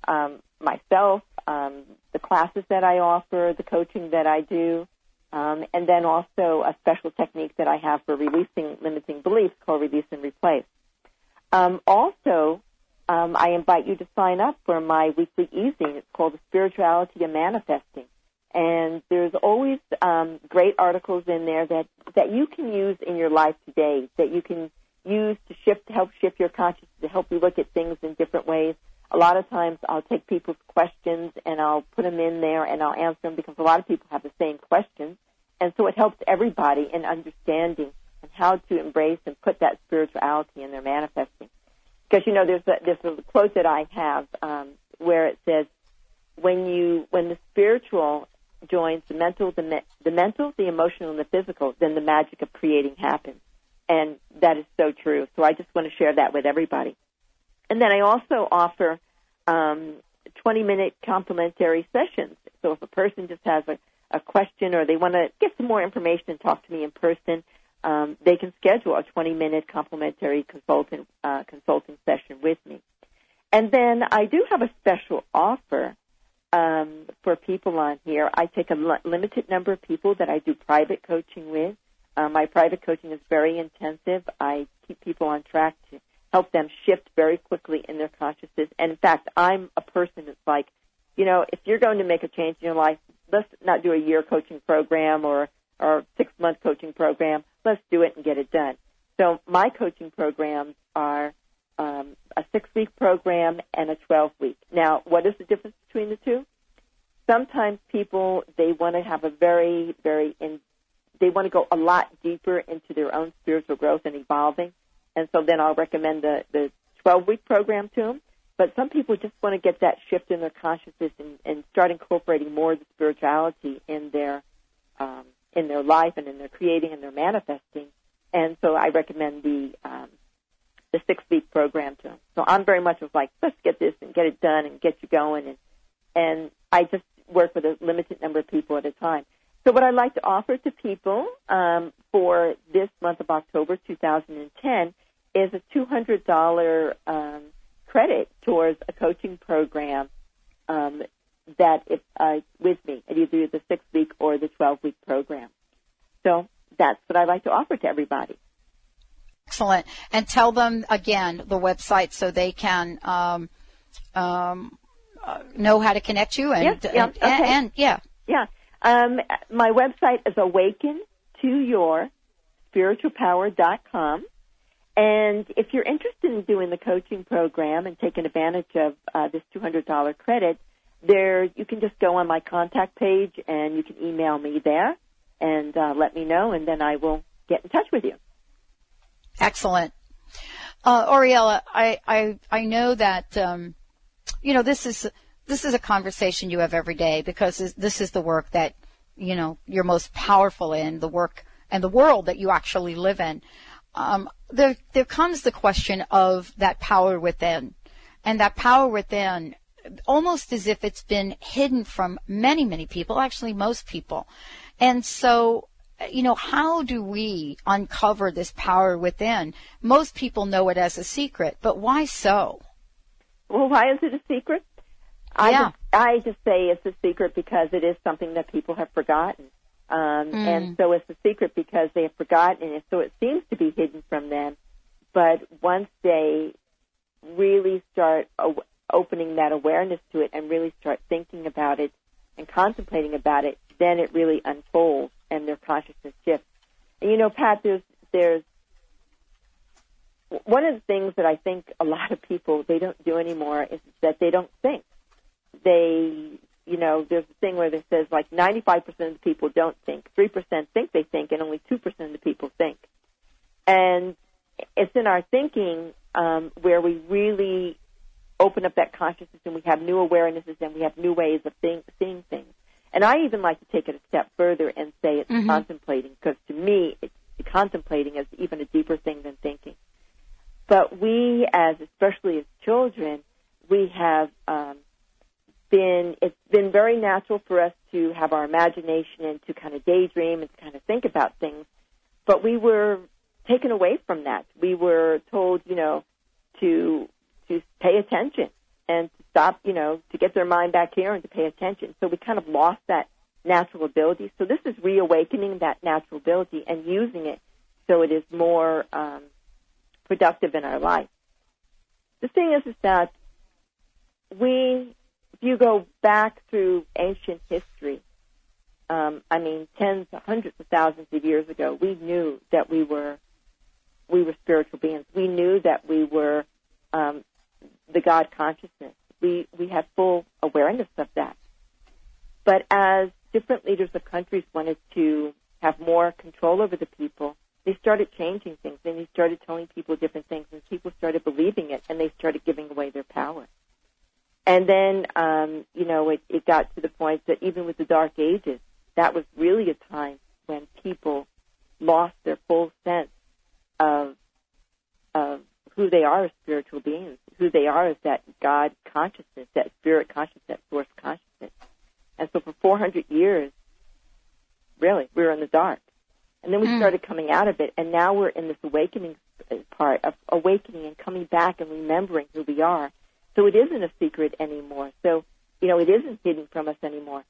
Speaker 3: um, myself, um, the classes that I offer, the coaching that I do, um, and then also a special technique that I have for releasing limiting beliefs called Release and Replace. Um, also, um, I invite you to sign up for my weekly ezine. It's called The Spirituality of Manifesting. And there's always um, great articles in there that, that you can use in your life today, that you can use to shift, to help shift your consciousness, to help you look at things in different ways. A lot of times I'll take people's questions and I'll put them in there and I'll answer them because a lot of people have the same questions. And so it helps everybody in understanding and how to embrace and put that spirituality in their manifesting. Because you know, there's a, there's a quote that I have um, where it says, "When you when the spiritual joins the mental, the, me- the mental, the emotional, and the physical, then the magic of creating happens." And that is so true. So I just want to share that with everybody. And then I also offer um, 20 minute complimentary sessions. So if a person just has a, a question or they want to get some more information and talk to me in person, um, they can schedule a 20 minute complimentary consultant uh, consulting session with me. And then I do have a special offer um, for people on here. I take a limited number of people that I do private coaching with. Uh, my private coaching is very intensive. I keep people on track to help them shift very quickly in their consciousness. And in fact, I'm a person that's like, you know, if you're going to make a change in your life, let's not do a year coaching program or or six month coaching program. Let's do it and get it done. So my coaching programs are um, a six week program and a 12 week. Now, what is the difference between the two? Sometimes people, they want to have a very, very, in, they want to go a lot deeper into their own spiritual growth and evolving. And so then I'll recommend the, the 12 week program to them. But some people just want to get that shift in their consciousness and, and start incorporating more of the spirituality in their um, in their life and in their creating and their manifesting. And so I recommend the um, the six week program to them. So I'm very much of like, let's get this and get it done and get you going. And and I just work with a limited number of people at a time. So what I'd like to offer to people um, for this month of October 2010 is a $200 um, credit towards a coaching program um, that it, uh, with me at either the six week or the 12 week program. So that's what I'd like to offer to everybody.
Speaker 1: Excellent. And tell them again the website so they can um, um, uh, know how to connect you and
Speaker 3: yeah, yeah,
Speaker 1: and,
Speaker 3: okay.
Speaker 1: and, and, yeah.
Speaker 3: Yeah. Um, my website is awaken to your spiritualpower.com. And if you're interested in doing the coaching program and taking advantage of uh, this $200 credit, there you can just go on my contact page and you can email me there and uh, let me know, and then I will get in touch with you.
Speaker 1: Excellent, uh, Auriella. I I I know that um, you know this is this is a conversation you have every day because this is the work that you know you're most powerful in the work and the world that you actually live in um, there there comes the question of that power within, and that power within, almost as if it's been hidden from many many people, actually most people, and so. You know, how do we uncover this power within? Most people know it as a secret, but why so?
Speaker 3: Well, why is it a secret? I
Speaker 1: yeah.
Speaker 3: just, I just say it's a secret because it is something that people have forgotten. Um, mm. And so it's a secret because they have forgotten it. So it seems to be hidden from them. But once they really start opening that awareness to it and really start thinking about it and contemplating about it, then it really unfolds and their consciousness shifts. And you know, Pat, there's there's one of the things that I think a lot of people they don't do anymore is that they don't think. They you know, there's a thing where it says like 95% of the people don't think, 3% think they think, and only 2% of the people think. And it's in our thinking um, where we really open up that consciousness and we have new awarenesses and we have new ways of think, seeing things. And I even like to take it a step further and say it's
Speaker 1: mm-hmm.
Speaker 3: contemplating because to me, it's, contemplating is even a deeper thing than thinking. But we, as especially as children, we have um, been it's been very natural for us to have our imagination and to kind of daydream and to kind of think about things. But we were taken away from that. We were told you know to to pay attention and to stop you know to get their mind back here and to pay attention. So we kind of lost that natural ability. So this is reawakening that natural ability and using it so it is more um, productive in our life. The thing is is that we if you go back through ancient history, um, I mean, tens, hundreds of thousands of years ago, we knew that we were we were spiritual beings. We knew that we were um, the God consciousness. We we had full awareness of that. But as different leaders of countries wanted to have more control over the people, they started changing things and they started telling people different things, and people started believing it, and they started giving away their power. And then, um, you know, it, it got to the point that even with the Dark Ages, that was really a time when people lost their full sense of of who they are as spiritual beings, who they are as that God consciousness, that spirit consciousness, that source consciousness. And so for 400 years, really, we were in the dark. And then we
Speaker 1: mm.
Speaker 3: started coming out of it, and now we're in this awakening part of awakening and coming back and remembering who we are so it isn't a secret anymore. So, you know, it isn't hidden from us anymore.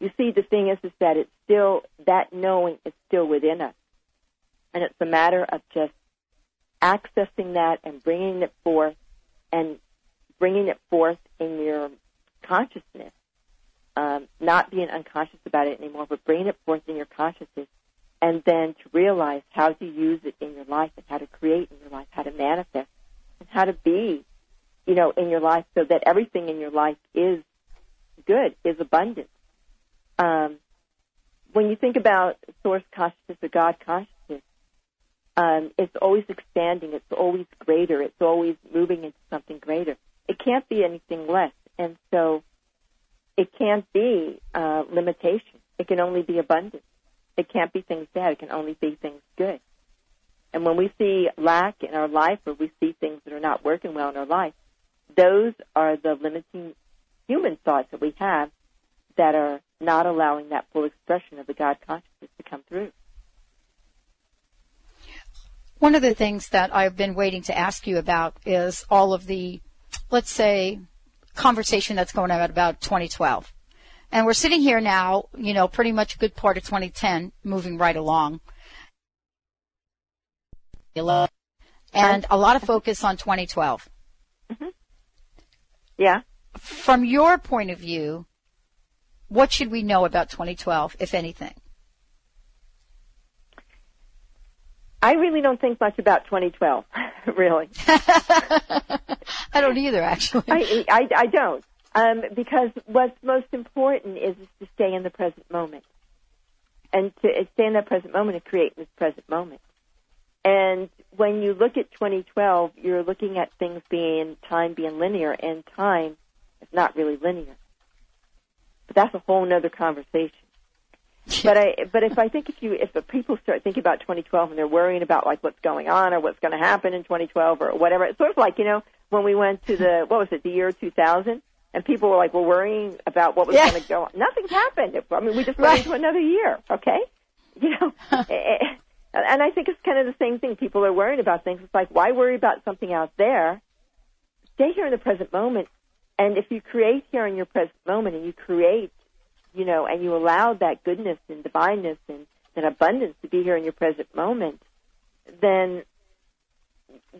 Speaker 3: You see, the thing is, is that it's still, that knowing is still within us. And it's a matter of just accessing that and bringing it forth and bringing it forth in your consciousness um, not being unconscious about it anymore, but bringing it forth in your consciousness, and then to realize how to use it in your life and how to create in your life, how to manifest, and how to be, you know, in your life so that everything in your life is good, is abundant. Um, when you think about source consciousness or God consciousness, um, it's always expanding. It's always greater. It's always moving into something greater. It can't be anything less. And so it can't be uh, limitation. It can only be abundance. It can't be things bad. It can only be things good. And when we see lack in our life or we see things that are not working well in our life, those are the limiting human thoughts that we have that are not allowing that full expression of the God consciousness to come through.
Speaker 1: One of the things that I've been waiting to ask you about is all of the, let's say, conversation that's going on about 2012. And we're sitting here now, you know, pretty much a good part of 2010, moving right along. And a lot of focus on 2012.
Speaker 3: Mm-hmm. Yeah.
Speaker 1: From your point of view, what should we know about 2012, if anything?
Speaker 3: I really don't think much about 2012, really.
Speaker 1: I don't either, actually.
Speaker 3: I, I, I don't. Um, because what's most important is, is to stay in the present moment. And to stay in that present moment and create this present moment. And when you look at 2012, you're looking at things being, time being linear, and time is not really linear. But that's a whole other conversation but I, but if I think if you, if the people start thinking about 2012 and they're worrying about like what's going on or what's going to happen in 2012 or whatever, it's sort of like, you know, when we went to the, what was it, the year 2000? And people were like, well, worrying about what was
Speaker 1: Yeah.
Speaker 3: going to go on. Nothing happened. I mean, we just went
Speaker 1: Right.
Speaker 3: into another year, okay? You know, eh, eh, eh, and I think it's kind of the same thing. People are worried about things. It's like, why worry about something out there? Stay here in the present moment. And if you create here in your present moment and you create you know, and you allow that goodness and divineness and, and abundance to be here in your present moment, then,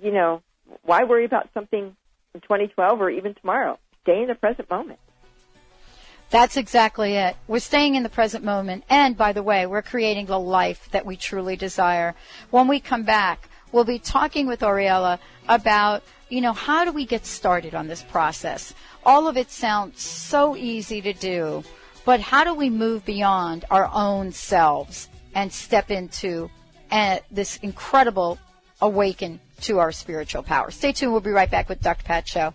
Speaker 3: you know, why worry about something in 2012 or even tomorrow? Stay in the present moment.
Speaker 1: That's exactly it. We're staying in the present moment. And by the way, we're creating the life that we truly desire. When we come back, we'll be talking with Auriella about, you know, how do we get started on this process? All of it sounds so easy to do, but how do we move beyond our own selves and step into uh, this incredible awaken to our spiritual power? Stay tuned. We'll be right back with Dr. Pat Show.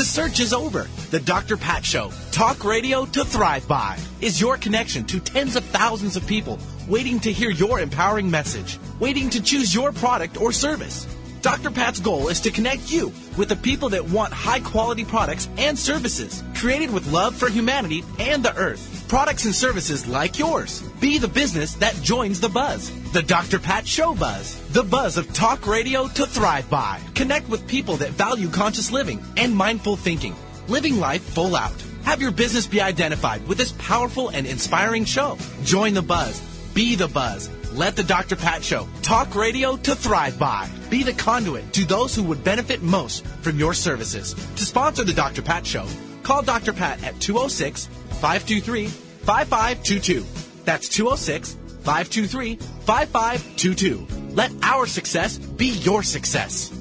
Speaker 2: The search is over. The Dr. Pat Show, talk radio to thrive by, is your connection to tens of thousands of people waiting to hear your empowering message, waiting to choose your product or service. Dr. Pat's goal is to connect you with the people that want high quality products and services created with love for humanity and the earth. Products and services like yours. Be the business that joins the buzz. The Dr. Pat Show Buzz. The buzz of talk radio to thrive by. Connect with people that value conscious living and mindful thinking. Living life full out. Have your business be identified with this powerful and inspiring show. Join the buzz. Be the buzz. Let the Dr. Pat Show talk radio to thrive by. Be the conduit to those who would benefit most from your services. To sponsor the Dr. Pat Show, call Dr. Pat at 206 523 5522. That's 206 523 5522. Let our success be your success.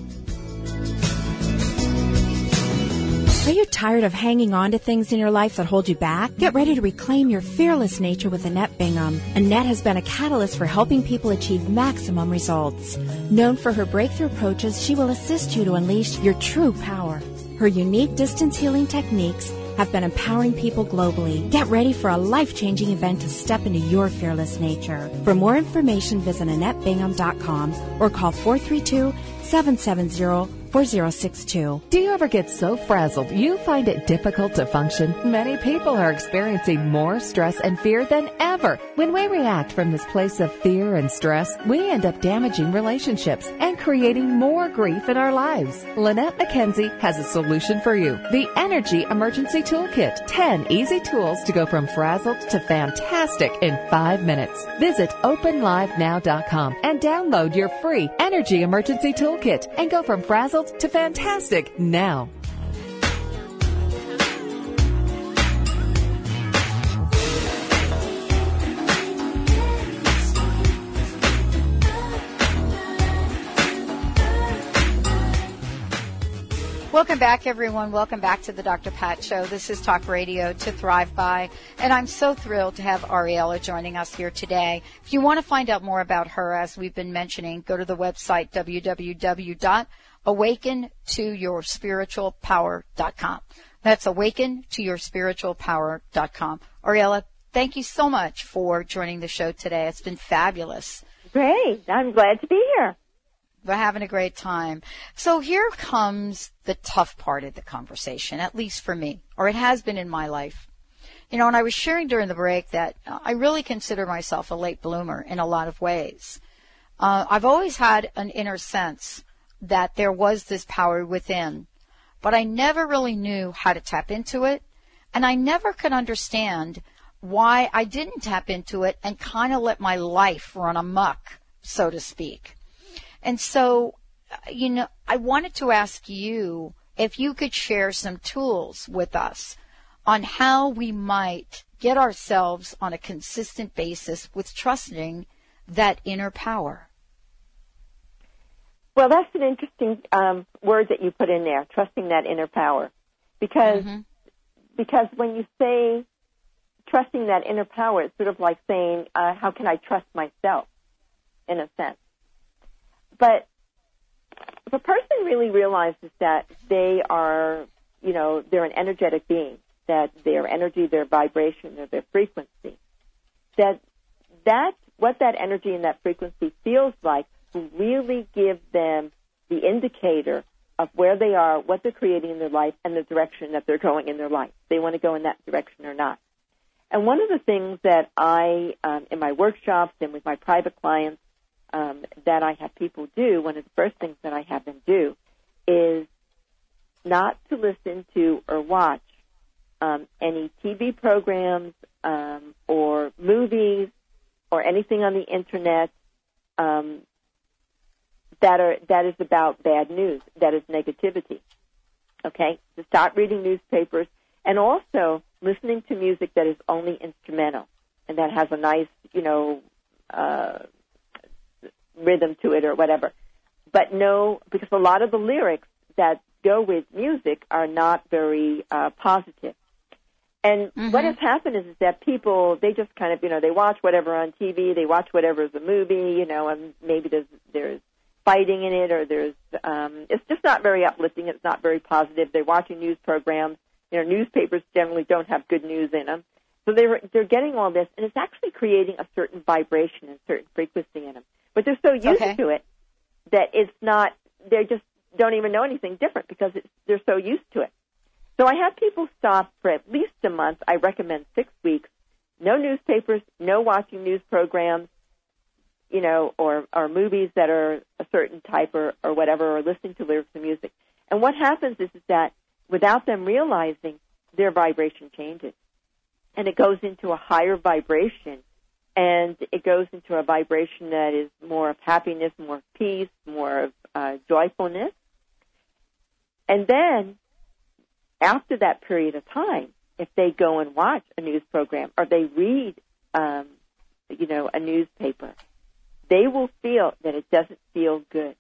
Speaker 11: Are you tired of hanging on to things in your life that hold you back? Get ready to reclaim your fearless nature with Annette Bingham. Annette has been a catalyst for helping people achieve maximum results. Known for her breakthrough approaches, she will assist you to unleash your true power. Her unique distance healing techniques have been empowering people globally. Get ready for a life changing event to step into your fearless nature. For more information, visit AnnetteBingham.com or call 432 770 4062.
Speaker 4: Do you ever get so frazzled you find it difficult to function? Many people are experiencing more stress and fear than ever. When we react from this place of fear and stress, we end up damaging relationships and creating more grief in our lives. Lynette McKenzie has a solution for you. The Energy Emergency Toolkit. 10 easy tools to go from frazzled to fantastic in 5 minutes. Visit openlivenow.com and download your free Energy Emergency Toolkit and go from frazzled to fantastic now.
Speaker 1: Welcome back, everyone. Welcome back to the Dr. Pat Show. This is Talk Radio to Thrive By, and I'm so thrilled to have Auriella joining us here today. If you want to find out more about her, as we've been mentioning, go to the website www.awakentoyourspiritualpower.com. That's awakentoyourspiritualpower.com. Auriella, thank you so much for joining the show today. It's been fabulous.
Speaker 3: Great. I'm glad to be here.
Speaker 1: We're having a great time. So here comes the tough part of the conversation, at least for me, or it has been in my life. You know, and I was sharing during the break that I really consider myself a late bloomer in a lot of ways. Uh, I've always had an inner sense that there was this power within, but I never really knew how to tap into it, and I never could understand why I didn't tap into it and kind of let my life run amok, so to speak. And so, you know, I wanted to ask you if you could share some tools with us on how we might get ourselves on a consistent basis with trusting that inner power.
Speaker 3: Well, that's an interesting um, word that you put in there, trusting that inner power, because mm-hmm. because when you say trusting that inner power, it's sort of like saying, uh, "How can I trust myself?" In a sense, but if a person really realizes that they are, you know, they're an energetic being, that their energy, their vibration, or their frequency, that that what that energy and that frequency feels like really give them the indicator of where they are, what they're creating in their life, and the direction that they're going in their life. They want to go in that direction or not. And one of the things that I, um, in my workshops and with my private clients, um, that I have people do, one of the first things that I have them do is not to listen to or watch um, any TV programs um, or movies or anything on the internet um, that are that is about bad news, that is negativity. Okay, to stop reading newspapers and also listening to music that is only instrumental and that has a nice, you know, uh, rhythm to it or whatever. But no, because a lot of the lyrics that go with music are not very uh, positive. And mm-hmm. what has happened is, is that people they just kind of you know they watch whatever on TV, they watch whatever is a movie, you know, and maybe there's there's fighting in it or there's um, it's just not very uplifting. It's not very positive. They're watching news programs. You know, newspapers generally don't have good news in them. So they're they're getting all this, and it's actually creating a certain vibration and certain frequency in them but they're so used okay. to it that it's not. They just don't even know anything different because it's, they're so used to it. So I have people stop for at least a month. I recommend six weeks. No newspapers, no watching news programs, you know, or or movies that are a certain type or or whatever, or listening to lyrics of music. And what happens is, is that without them realizing, their vibration changes, and it goes into a higher vibration and it goes into a vibration that is more of happiness, more of peace, more of uh, joyfulness. And then, after that period of time, if they go and watch a news program or they read, um, you know, a newspaper, they will feel that it doesn't feel good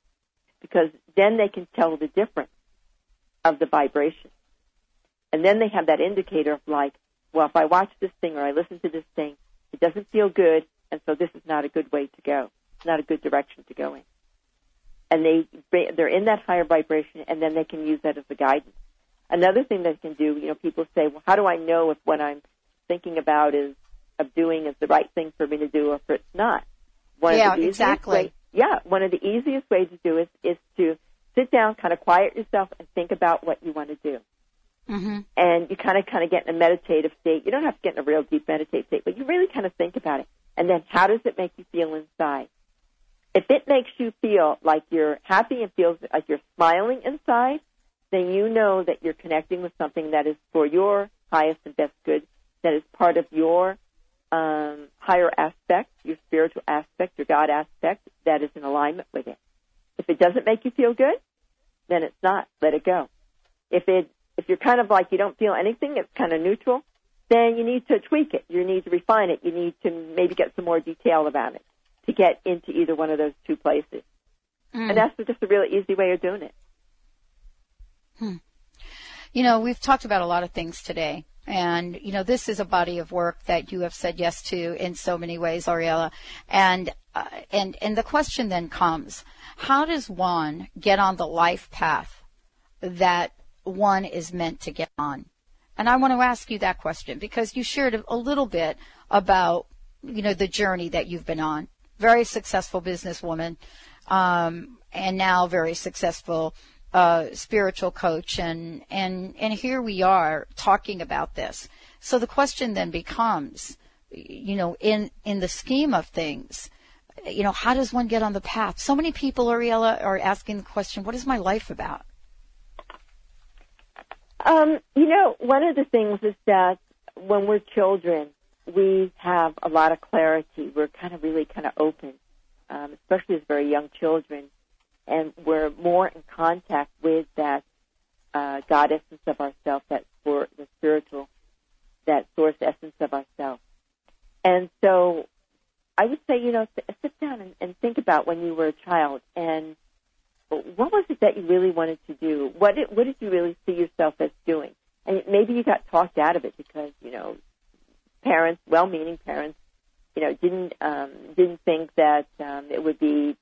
Speaker 3: because then they can tell the difference of the vibration. And then they have that indicator of like, well, if I watch this thing or I listen to this thing, it doesn't feel good, and so this is not a good way to go. It's not a good direction to go in. And they they're in that higher vibration, and then they can use that as a guidance. Another thing they can do, you know, people say, well, how do I know if what I'm thinking about is of doing is the right thing for me to do or if it's not? One
Speaker 1: yeah,
Speaker 3: of the
Speaker 1: exactly.
Speaker 3: Ways, yeah, one of the easiest ways to do it is to sit down, kind of quiet yourself, and think about what you want to do.
Speaker 1: Mm-hmm.
Speaker 3: And you kind of kind of get in a meditative state. You don't have to get in a real deep meditative state, but you really kind of think about it. And then, how does it make you feel inside? If it makes you feel like you're happy and feels like you're smiling inside, then you know that you're connecting with something that is for your highest and best good, that is part of your um, higher aspect, your spiritual aspect, your God aspect, that is in alignment with it. If it doesn't make you feel good, then it's not. Let it go. If it if you're kind of like you don't feel anything, it's kind of neutral, then you need to tweak it. You need to refine it. You need to maybe get some more detail about it to get into either one of those two places.
Speaker 1: Mm.
Speaker 3: And that's just a really easy way of doing it.
Speaker 1: Hmm. You know, we've talked about a lot of things today. And, you know, this is a body of work that you have said yes to in so many ways, Auriella. And, uh, and, and the question then comes, how does one get on the life path that one is meant to get on? And I want to ask you that question because you shared a little bit about, you know, the journey that you've been on. Very successful businesswoman, um, and now very successful uh, spiritual coach, and and and here we are talking about this. So the question then becomes, you know, in in the scheme of things, you know, how does one get on the path? So many people, Auriella, are asking the question, what is my life about?
Speaker 3: Um, you know, one of the things is that when we're children, we have a lot of clarity. We're kind of really kind of open, um, especially as very young children, and we're more in contact with that uh, God essence of ourself, that for the spiritual, that source essence of ourself. And so, I would say, you know, sit down and, and think about when you were a child and what was it that you really wanted to do? What did, what did you really see yourself as doing? And maybe you got talked out of it because you know parents, well-meaning parents, you know, didn't um, didn't think that um, it would be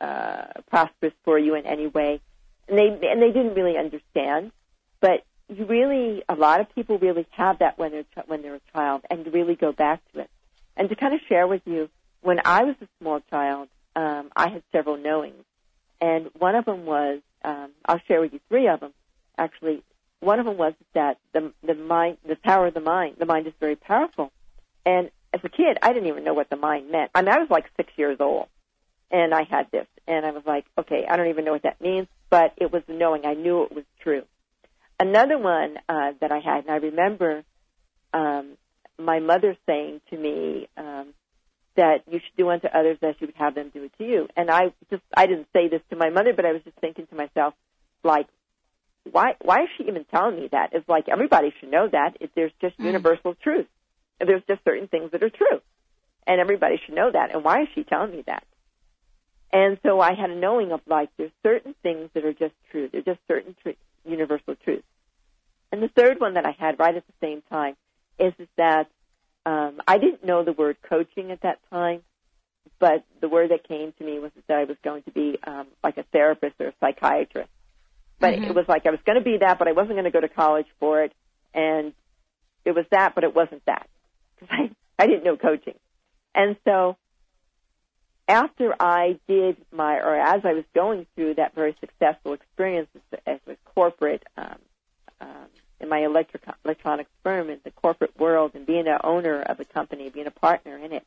Speaker 3: uh, prosperous for you in any way, and they and they didn't really understand. But you really, a lot of people really have that when they're when they're a child, and to really go back to it, and to kind of share with you. When I was a small child, um, I had several knowings, and one of them was um, I'll share with you three of them. Actually, one of them was that the the mind, the power of the mind. The mind is very powerful, and as a kid, I didn't even know what the mind meant. I mean, I was like six years old, and I had this, and I was like, okay, I don't even know what that means, but it was knowing. I knew it was true. Another one uh, that I had, and I remember um, my mother saying to me um, that you should do unto others as you would have them do it to you. And I just, I didn't say this to my mother, but I was just thinking to myself, like, why, why is she even telling me that? It's like everybody should know that. If there's just
Speaker 1: Mm.
Speaker 3: universal truth. There's just certain things that are true, and everybody should know that. And why is she telling me that? And so I had a knowing of like, there's certain things that are just true. They're just certain tr- universal truths. And the third one that I had right at the same time is, is that um, I didn't know the word coaching at that time, but the word that came to me was that I was going to be um, like a therapist or a psychiatrist. But
Speaker 1: Mhm.
Speaker 3: it was like I was going to be that, but I wasn't going to go to college for it, and it was that, but it wasn't that because I I didn't know coaching, and so after I did my, or as I was going through that very successful experience as, as a corporate, um, um, in my electric, electronics firm in the corporate world and being an owner of a company, being a partner in it,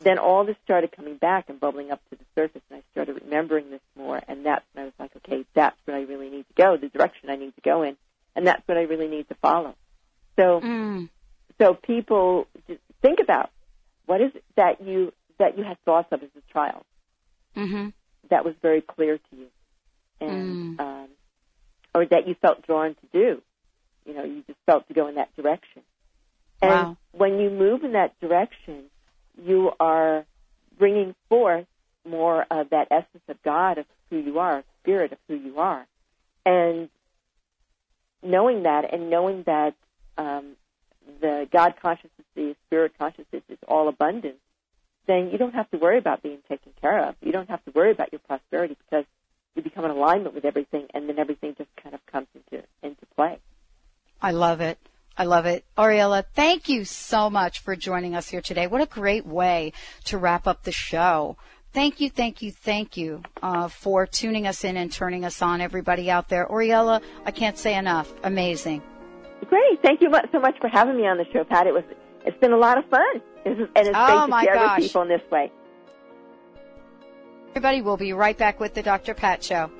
Speaker 3: then all this started coming back and bubbling up to the surface and I started remembering this more and that's when I was like, okay, that's where I really need to go, the direction I need to go in, and that's what I really need to follow. So,
Speaker 1: Mm.
Speaker 3: so people just think about what is it that you that you had thoughts of as a child
Speaker 1: Mm-hmm.
Speaker 3: that was very clear to you, and um, or that you felt drawn to do. You know, you just felt to go in that direction. And
Speaker 1: Wow.
Speaker 3: when you move in that direction, you are bringing forth more of that essence of God, of who you are, spirit of who you are. And knowing that and knowing that um, the God consciousness, the spirit consciousness is all abundance, then you don't have to worry about being taken care of. You don't have to worry about your prosperity because you become in alignment with everything, and then everything just kind of comes into into play.
Speaker 1: I love it. I love it. Auriella, thank you so much for joining us here today. What a great way to wrap up the show. Thank you, thank you, thank you uh, for tuning us in and turning us on, everybody out there. Auriella, I can't say enough. Amazing.
Speaker 3: Great. Thank you so much for having me on the show, Pat. It was it's been a lot of fun, and it's
Speaker 1: oh
Speaker 3: great to share
Speaker 1: gosh.
Speaker 3: with people in this way.
Speaker 1: Everybody, we'll be right back with the Dr. Pat Show.